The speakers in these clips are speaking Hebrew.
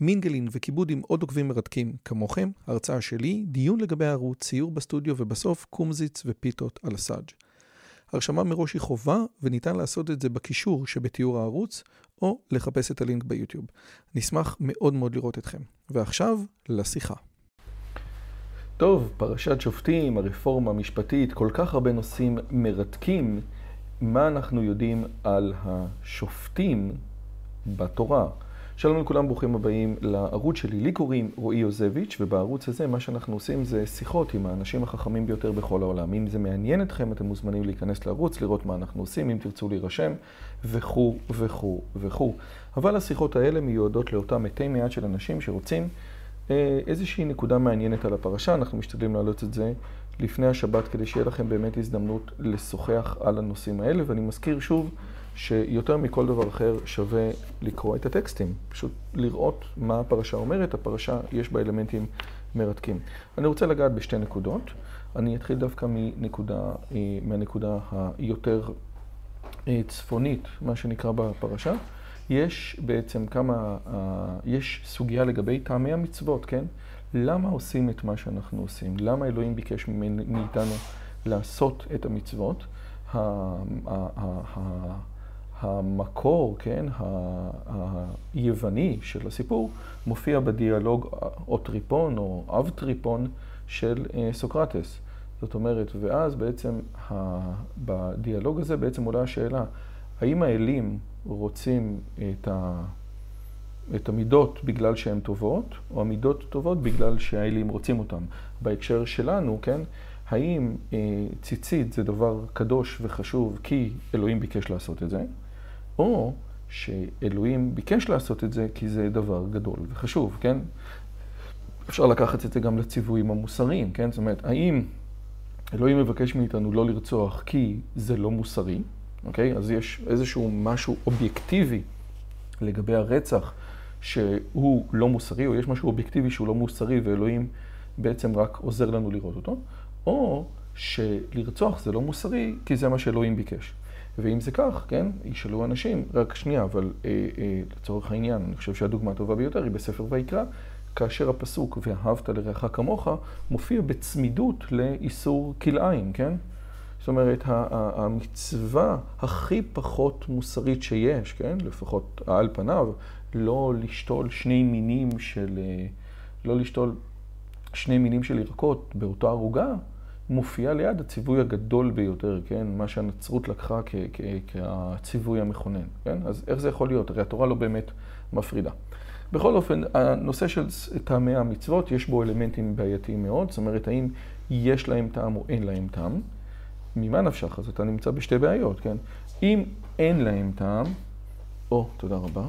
מינגלין וכיבוד עם עוד עוקבים מרתקים כמוכם, הרצאה שלי, דיון לגבי הערוץ, ציור בסטודיו ובסוף קומזיץ ופיתות על הסאג'. הרשמה מראש היא חובה וניתן לעשות את זה בקישור שבתיאור הערוץ או לחפש את הלינק ביוטיוב. נשמח מאוד מאוד לראות אתכם. ועכשיו, לשיחה. טוב, פרשת שופטים, הרפורמה המשפטית, כל כך הרבה נושאים מרתקים. מה אנחנו יודעים על השופטים בתורה? שלום לכולם, ברוכים הבאים לערוץ שלי. לי קוראים רועי יוזביץ', ובערוץ הזה מה שאנחנו עושים זה שיחות עם האנשים החכמים ביותר בכל העולם. אם זה מעניין אתכם, אתם מוזמנים להיכנס לערוץ, לראות מה אנחנו עושים, אם תרצו להירשם, וכו' וכו' וכו'. אבל השיחות האלה מיועדות לאותם מתי מעט של אנשים שרוצים אה, איזושהי נקודה מעניינת על הפרשה. אנחנו משתדלים להעלות את זה לפני השבת, כדי שיהיה לכם באמת הזדמנות לשוחח על הנושאים האלה. ואני מזכיר שוב, שיותר מכל דבר אחר שווה לקרוא את הטקסטים, פשוט לראות מה הפרשה אומרת, הפרשה יש בה אלמנטים מרתקים. אני רוצה לגעת בשתי נקודות, אני אתחיל דווקא מנקודה, אה, מהנקודה היותר אה, צפונית, מה שנקרא בפרשה. יש בעצם כמה, אה, יש סוגיה לגבי טעמי המצוות, כן? למה עושים את מה שאנחנו עושים? למה אלוהים ביקש מאיתנו לעשות את המצוות? המקור, כן, היווני של הסיפור, מופיע בדיאלוג או טריפון או אב טריפון של אה, סוקרטס. זאת אומרת, ואז בעצם בדיאלוג הזה בעצם עולה השאלה, האם האלים רוצים את, ה, את המידות בגלל שהן טובות, או המידות טובות בגלל שהאלים רוצים אותן? בהקשר שלנו, כן, האם אה, ציצית זה דבר קדוש וחשוב כי אלוהים ביקש לעשות את זה? או שאלוהים ביקש לעשות את זה כי זה דבר גדול וחשוב, כן? אפשר לקחת את זה גם לציוויים המוסריים, כן? זאת אומרת, האם אלוהים מבקש מאיתנו לא לרצוח כי זה לא מוסרי, אוקיי? אז יש איזשהו משהו אובייקטיבי לגבי הרצח שהוא לא מוסרי, או יש משהו אובייקטיבי שהוא לא מוסרי ואלוהים בעצם רק עוזר לנו לראות אותו, או שלרצוח זה לא מוסרי כי זה מה שאלוהים ביקש. ואם זה כך, כן, ישאלו אנשים, רק שנייה, אבל אה, אה, לצורך העניין, אני חושב שהדוגמה הטובה ביותר היא בספר ויקרא, כאשר הפסוק ואהבת לרעך כמוך מופיע בצמידות לאיסור כלאיים, כן? זאת אומרת, המצווה הכי פחות מוסרית שיש, כן? לפחות על פניו, לא לשתול שני מינים של, אה, לא לשתול שני מינים של ירקות באותה ערוגה, מופיע ליד הציווי הגדול ביותר, כן? מה שהנצרות לקחה כציווי המכונן, כן? אז איך זה יכול להיות? הרי התורה לא באמת מפרידה. בכל אופן, הנושא של טעמי המצוות, יש בו אלמנטים בעייתיים מאוד, זאת אומרת, האם יש להם טעם או אין להם טעם. ממה נפשך? אז אתה נמצא בשתי בעיות, כן? אם אין להם טעם, או, תודה רבה.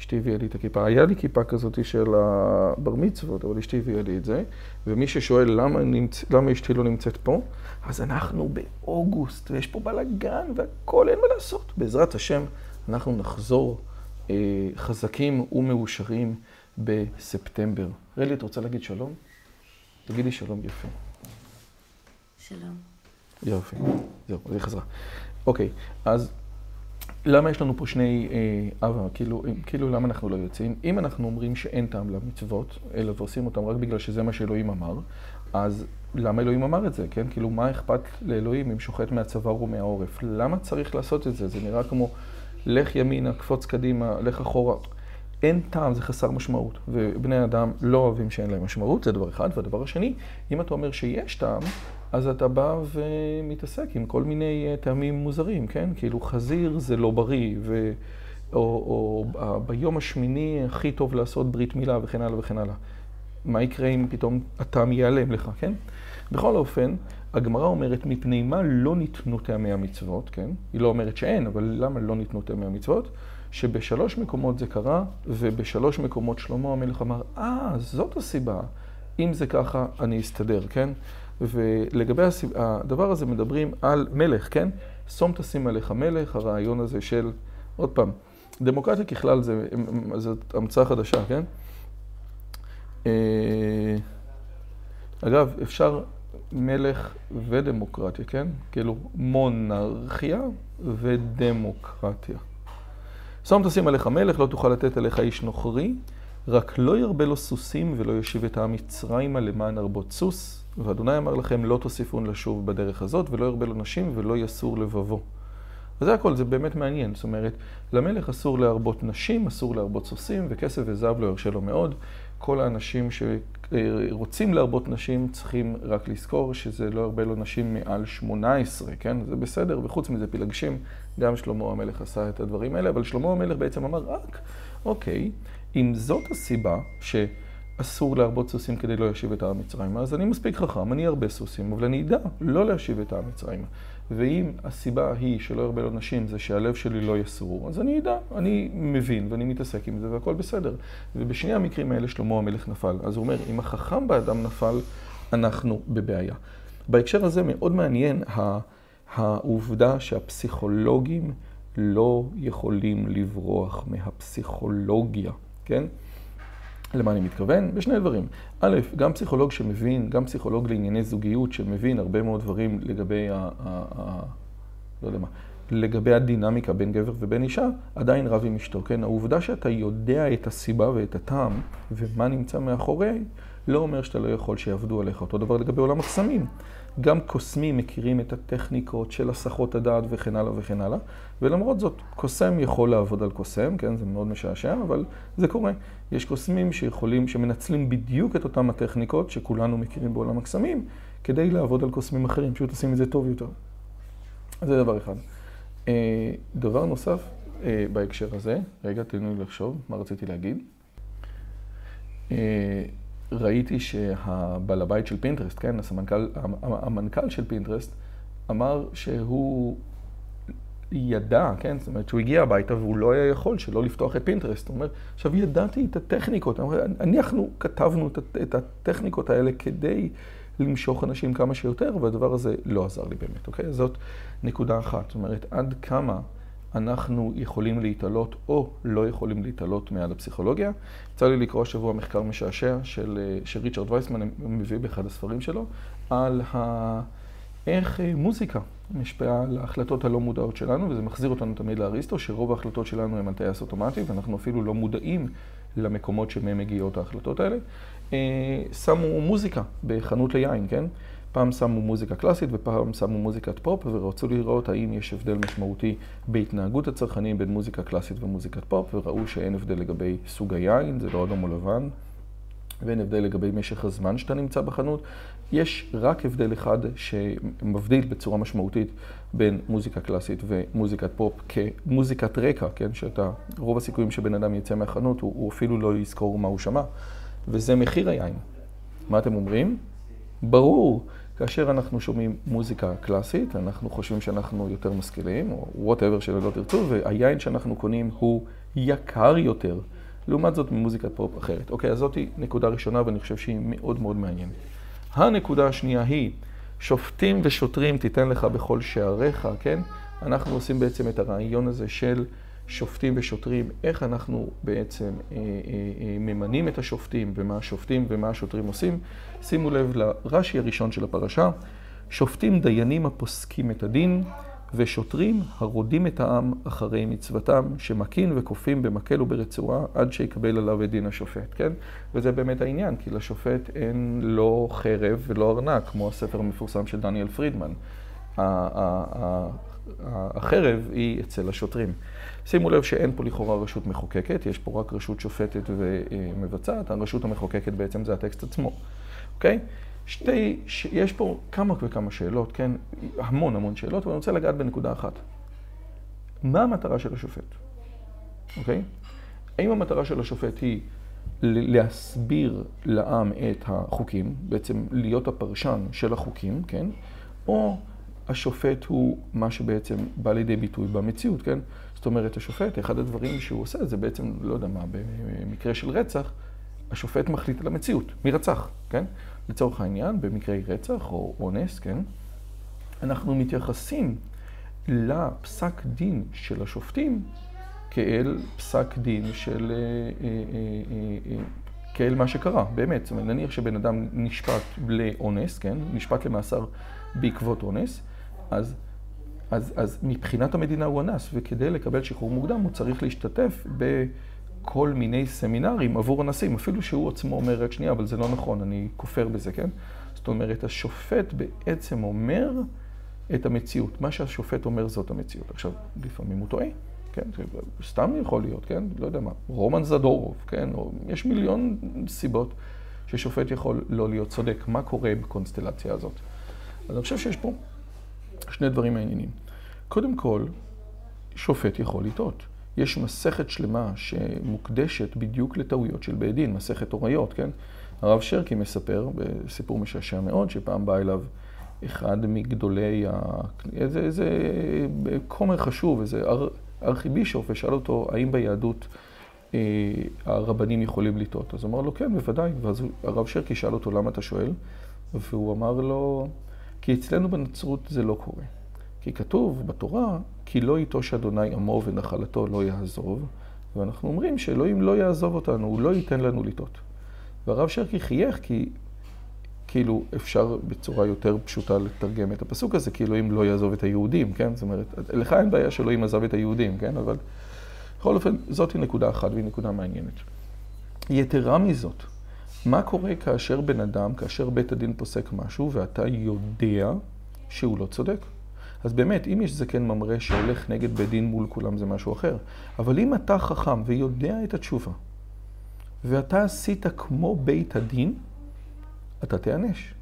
אשתי הביאה לי את הכיפה. היה לי כיפה כזאת של הבר מצוות, אבל אשתי הביאה לי את זה. ומי ששואל למה, נמצ... למה אשתי לא נמצאת פה, אז אנחנו באוגוסט, ויש פה בלאגן והכל, אין מה לעשות. בעזרת השם, אנחנו נחזור אה, חזקים ומאושרים בספטמבר. רלי, את רוצה להגיד שלום? תגידי שלום יפה. שלום. יופי, זהו, היא חזרה. אוקיי, אז למה יש לנו פה שני אה, אבא? כאילו, כאילו למה אנחנו לא יוצאים? אם אנחנו אומרים שאין טעם למצוות, אלא ועושים אותם רק בגלל שזה מה שאלוהים אמר, אז למה אלוהים אמר את זה, כן? כאילו, מה אכפת לאלוהים אם שוחט מהצוואר ומהעורף? למה צריך לעשות את זה? זה נראה כמו לך ימינה, קפוץ קדימה, לך אחורה. אין טעם, זה חסר משמעות. ובני אדם לא אוהבים שאין להם משמעות, זה דבר אחד. והדבר השני, אם אתה אומר שיש טעם, אז אתה בא ומתעסק עם כל מיני אה, טעמים מוזרים, כן? כאילו חזיר זה לא בריא, ו... או, או או ביום השמיני הכי טוב לעשות ברית מילה וכן הלאה וכן הלאה. מה יקרה אם פתאום הטעם ייעלם לך, כן? בכל אופן, הגמרא אומרת מפני מה לא ניתנו טעמי המצוות, כן? היא לא אומרת שאין, אבל למה לא ניתנו טעמי המצוות? שבשלוש מקומות זה קרה, ובשלוש מקומות שלמה המלך אמר, אה, זאת הסיבה. אם זה ככה, אני אסתדר, כן? ולגבי הדבר הזה מדברים על מלך, כן? שום תשים עליך מלך, הרעיון הזה של, עוד פעם, דמוקרטיה ככלל זה, זאת המצאה חדשה, כן? אה, אגב, אפשר מלך ודמוקרטיה, כן? כאילו מונרכיה ודמוקרטיה. שום תשים עליך מלך, לא תוכל לתת עליך איש נוכרי, רק לא ירבה לו סוסים ולא יושיב את העם מצרימה למען הרבות סוס, ואדוני אמר לכם לא תוסיפון לשוב בדרך הזאת, ולא ירבה לו נשים ולא יסור לבבו. וזה הכל, זה באמת מעניין. זאת אומרת, למלך אסור להרבות נשים, אסור להרבות סוסים, וכסף וזהב לא ירשה לו מאוד. כל האנשים שרוצים להרבות נשים צריכים רק לזכור שזה לא הרבה לו נשים מעל 18, כן? זה בסדר, וחוץ מזה פילגשים, גם שלמה המלך עשה את הדברים האלה, אבל שלמה המלך בעצם אמר רק, אוקיי, אם זאת הסיבה שאסור להרבות סוסים כדי לא להשיב את העם מצרימה, אז אני מספיק חכם, אני ארבה סוסים, אבל אני אדע לא להשיב את העם מצרימה. ואם הסיבה היא שלא ירבה לו נשים זה שהלב שלי לא יסור, אז אני אדע, אני מבין ואני מתעסק עם זה והכל בסדר. ובשני המקרים האלה שלמה המלך נפל. אז הוא אומר, אם החכם באדם נפל, אנחנו בבעיה. בהקשר הזה מאוד מעניין העובדה שהפסיכולוגים לא יכולים לברוח מהפסיכולוגיה, כן? למה אני מתכוון? בשני דברים. א', גם פסיכולוג שמבין, גם פסיכולוג לענייני זוגיות שמבין הרבה מאוד דברים לגבי ה... ה, ה לא יודע מה, לגבי הדינמיקה בין גבר ובין אישה, עדיין רב עם אשתו, כן? העובדה שאתה יודע את הסיבה ואת הטעם ומה נמצא מאחורי, לא אומר שאתה לא יכול שיעבדו עליך. אותו דבר לגבי עולם הקסמים. גם קוסמים מכירים את הטכניקות של הסחות הדעת וכן הלאה וכן הלאה, ולמרות זאת, קוסם יכול לעבוד על קוסם, כן, זה מאוד משעשע, אבל זה קורה. יש קוסמים שיכולים, שמנצלים בדיוק את אותם הטכניקות שכולנו מכירים בעולם הקסמים, כדי לעבוד על קוסמים אחרים, פשוט עושים את זה טוב יותר. זה דבר אחד. אה, דבר נוסף אה, בהקשר הזה, רגע, תנו לי לחשוב מה רציתי להגיד. ראיתי שהבעל הבית של פינטרסט, כן, הסמנכ"ל, המנכ"ל של פינטרסט, אמר שהוא ידע, כן, זאת אומרת שהוא הגיע הביתה והוא לא היה יכול שלא לפתוח את פינטרסט. הוא אומר, עכשיו ידעתי את הטכניקות, אנחנו כתבנו את הטכניקות האלה כדי למשוך אנשים כמה שיותר, והדבר הזה לא עזר לי באמת, אוקיי? זאת נקודה אחת, זאת אומרת, עד כמה... אנחנו יכולים להתעלות או לא יכולים להתעלות מעל הפסיכולוגיה. יצא לי לקרוא השבוע מחקר משעשע של, אה, שריצ'רד וייסמן מביא באחד הספרים שלו, על ה... איך אה, מוזיקה משפיעה על ההחלטות הלא מודעות שלנו, וזה מחזיר אותנו תמיד לאריסטו, שרוב ההחלטות שלנו הן על טייס אוטומטי, ואנחנו אפילו לא מודעים למקומות שמהם מגיעות ההחלטות האלה. אה, שמו מוזיקה בחנות ליין, כן? פעם שמו מוזיקה קלאסית ופעם שמו מוזיקת פופ ורצו לראות האם יש הבדל משמעותי בהתנהגות הצרכנים בין מוזיקה קלאסית ומוזיקת פופ וראו שאין הבדל לגבי סוג היין, זה לא אדום או לבן, ואין הבדל לגבי משך הזמן שאתה נמצא בחנות. יש רק הבדל אחד שמבדיל בצורה משמעותית בין מוזיקה קלאסית ומוזיקת פופ כמוזיקת רקע, כן? שאתה, רוב הסיכויים שבן אדם יצא מהחנות, הוא, הוא אפילו לא יזכור מה הוא שמע, וזה מחיר היין. מה אתם אומרים? ברור. כאשר אנחנו שומעים מוזיקה קלאסית, אנחנו חושבים שאנחנו יותר משכילים, או whatever שלא תרצו, והיין שאנחנו קונים הוא יקר יותר. לעומת זאת ממוזיקת פופ אחרת. אוקיי, אז זאתי נקודה ראשונה ואני חושב שהיא מאוד מאוד מעניינת. הנקודה השנייה היא, שופטים ושוטרים תיתן לך בכל שעריך, כן? אנחנו עושים בעצם את הרעיון הזה של שופטים ושוטרים, איך אנחנו בעצם אה, אה, אה, ממנים את השופטים ומה השופטים ומה השוטרים עושים. שימו לב לרש"י הראשון של הפרשה, שופטים דיינים הפוסקים את הדין ושוטרים הרודים את העם אחרי מצוותם, שמכין וכופים במקל וברצועה עד שיקבל עליו את דין השופט, כן? וזה באמת העניין, כי לשופט אין לא חרב ולא ארנק, כמו הספר המפורסם של דניאל פרידמן. החרב היא אצל השוטרים. שימו לב שאין פה לכאורה רשות מחוקקת, יש פה רק רשות שופטת ומבצעת, הרשות המחוקקת בעצם זה הטקסט עצמו, אוקיי? שתי, ש... יש פה כמה וכמה שאלות, כן? המון המון שאלות, ואני רוצה לגעת בנקודה אחת. מה המטרה של השופט, אוקיי? האם המטרה של השופט היא להסביר לעם את החוקים, בעצם להיות הפרשן של החוקים, כן? או השופט הוא מה שבעצם בא לידי ביטוי במציאות, כן? זאת אומרת, השופט, אחד הדברים שהוא עושה זה בעצם, לא יודע מה, במקרה של רצח, השופט מחליט על המציאות, מי רצח, כן? לצורך העניין, במקרי רצח או אונס, כן, אנחנו מתייחסים לפסק דין של השופטים כאל פסק דין של... אה, אה, אה, כאל מה שקרה, באמת. זאת אומרת, נניח שבן אדם נשפט לאונס, כן? נשפט למאסר בעקבות אונס, אז, אז, אז מבחינת המדינה הוא אנס, וכדי לקבל שחרור מוקדם הוא צריך להשתתף בכל מיני סמינרים עבור אנסים, אפילו שהוא עצמו אומר, רק שנייה, אבל זה לא נכון, אני כופר בזה, כן? זאת אומרת, השופט בעצם אומר את המציאות. מה שהשופט אומר זאת המציאות. עכשיו, לפעמים הוא טועה. כן, סתם יכול להיות, כן, לא יודע מה, רומן זדורוב, כן, או יש מיליון סיבות ששופט יכול לא להיות צודק. מה קורה בקונסטלציה הזאת? אז אני חושב שיש פה שני דברים מעניינים. קודם כל, שופט יכול לטעות. יש מסכת שלמה שמוקדשת בדיוק לטעויות של בית דין, מסכת הוריות, כן? הרב שרקי מספר, בסיפור משעשע מאוד, שפעם בא אליו אחד מגדולי, ה... איזה, איזה כומר חשוב, איזה ארכיבישוף ושאל אותו האם ביהדות אה, הרבנים יכולים לטעות. אז הוא אמר לו, כן, בוודאי. ואז הרב שרקי שאל אותו, למה אתה שואל? והוא אמר לו, כי אצלנו בנצרות זה לא קורה. כי כתוב בתורה, כי לא יטוש אדוני עמו ונחלתו לא יעזוב, ואנחנו אומרים שאלוהים לא יעזוב אותנו, הוא לא ייתן לנו לטעות. והרב שרקי חייך כי כאילו אפשר בצורה יותר פשוטה לתרגם את הפסוק הזה, כי אלוהים לא יעזוב את היהודים, כן? זאת אומרת, לך אין בעיה שאלוהים עזב את היהודים, כן? אבל בכל אופן, זאת היא נקודה אחת והיא נקודה מעניינת. יתרה מזאת, מה קורה כאשר בן אדם, כאשר בית הדין פוסק משהו ואתה יודע שהוא לא צודק? אז באמת, אם יש זקן ממרא שהולך נגד בית דין מול כולם זה משהו אחר. אבל אם אתה חכם ויודע את התשובה, ואתה עשית כמו בית הדין, אתה תיענש.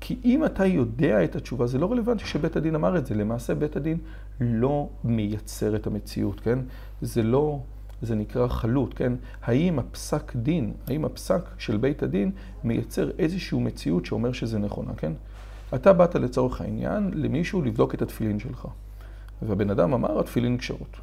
כי אם אתה יודע את התשובה, זה לא רלוונטי שבית הדין אמר את זה. למעשה בית הדין לא מייצר את המציאות, כן? זה לא, זה נקרא חלוט, כן? האם הפסק דין, האם הפסק של בית הדין מייצר איזושהי מציאות שאומר שזה נכונה, כן? אתה באת לצורך העניין למישהו לבדוק את התפילין שלך. והבן אדם אמר, התפילין כשרות.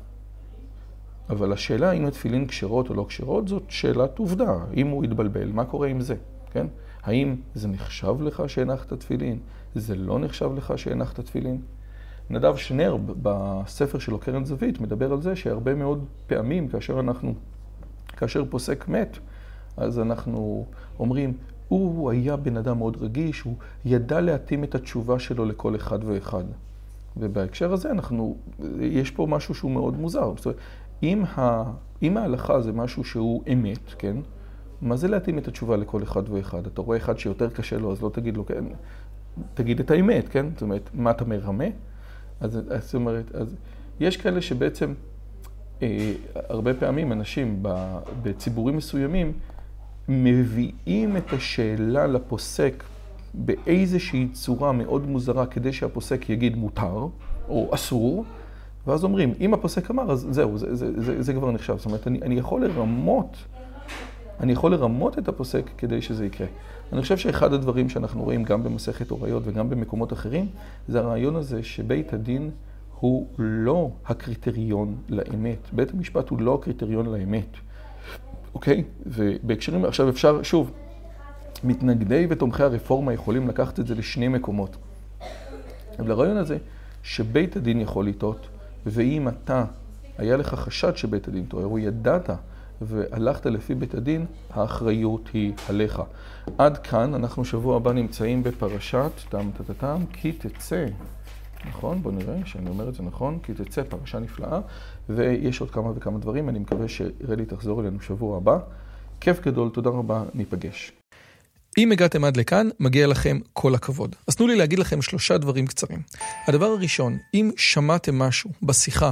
אבל השאלה אם התפילין כשרות או לא כשרות, זאת שאלת עובדה. אם הוא יתבלבל, מה קורה עם זה, כן? האם זה נחשב לך שהנחת תפילין? זה לא נחשב לך שהנחת תפילין? נדב שנר בספר שלו, קרן זווית, מדבר על זה שהרבה מאוד פעמים כאשר אנחנו, כאשר פוסק מת, אז אנחנו אומרים, הוא היה בן אדם מאוד רגיש, הוא ידע להתאים את התשובה שלו לכל אחד ואחד. ובהקשר הזה אנחנו, יש פה משהו שהוא מאוד מוזר. זאת אומרת, אם, ה, אם ההלכה זה משהו שהוא אמת, כן? מה זה להתאים את התשובה לכל אחד ואחד? אתה רואה אחד שיותר קשה לו, אז לא תגיד לו, כן, תגיד את האמת, כן? זאת אומרת, מה אתה מרמה? אז זאת אומרת, אז יש כאלה שבעצם, אה, הרבה פעמים אנשים בציבורים מסוימים מביאים את השאלה לפוסק באיזושהי צורה מאוד מוזרה כדי שהפוסק יגיד מותר או אסור, ואז אומרים, אם הפוסק אמר, אז זהו, זה, זה, זה, זה כבר נחשב. זאת אומרת, אני, אני יכול לרמות אני יכול לרמות את הפוסק כדי שזה יקרה. אני חושב שאחד הדברים שאנחנו רואים גם במסכת הוריות וגם במקומות אחרים, זה הרעיון הזה שבית הדין הוא לא הקריטריון לאמת. בית המשפט הוא לא הקריטריון לאמת, אוקיי? ובהקשרים, עכשיו אפשר, שוב, מתנגדי ותומכי הרפורמה יכולים לקחת את זה לשני מקומות. אבל הרעיון הזה שבית הדין יכול לטעות, ואם אתה, היה לך חשד שבית הדין טועה, או ידעת והלכת לפי בית הדין, האחריות היא עליך. עד כאן, אנחנו שבוע הבא נמצאים בפרשת טם טם טם, כי תצא. נכון? בואו נראה שאני אומר את זה נכון, כי תצא פרשה נפלאה, ויש עוד כמה וכמה דברים, אני מקווה שרלי תחזור אלינו שבוע הבא. כיף גדול, תודה רבה, ניפגש. אם הגעתם עד לכאן, מגיע לכם כל הכבוד. אז תנו לי להגיד לכם שלושה דברים קצרים. הדבר הראשון, אם שמעתם משהו בשיחה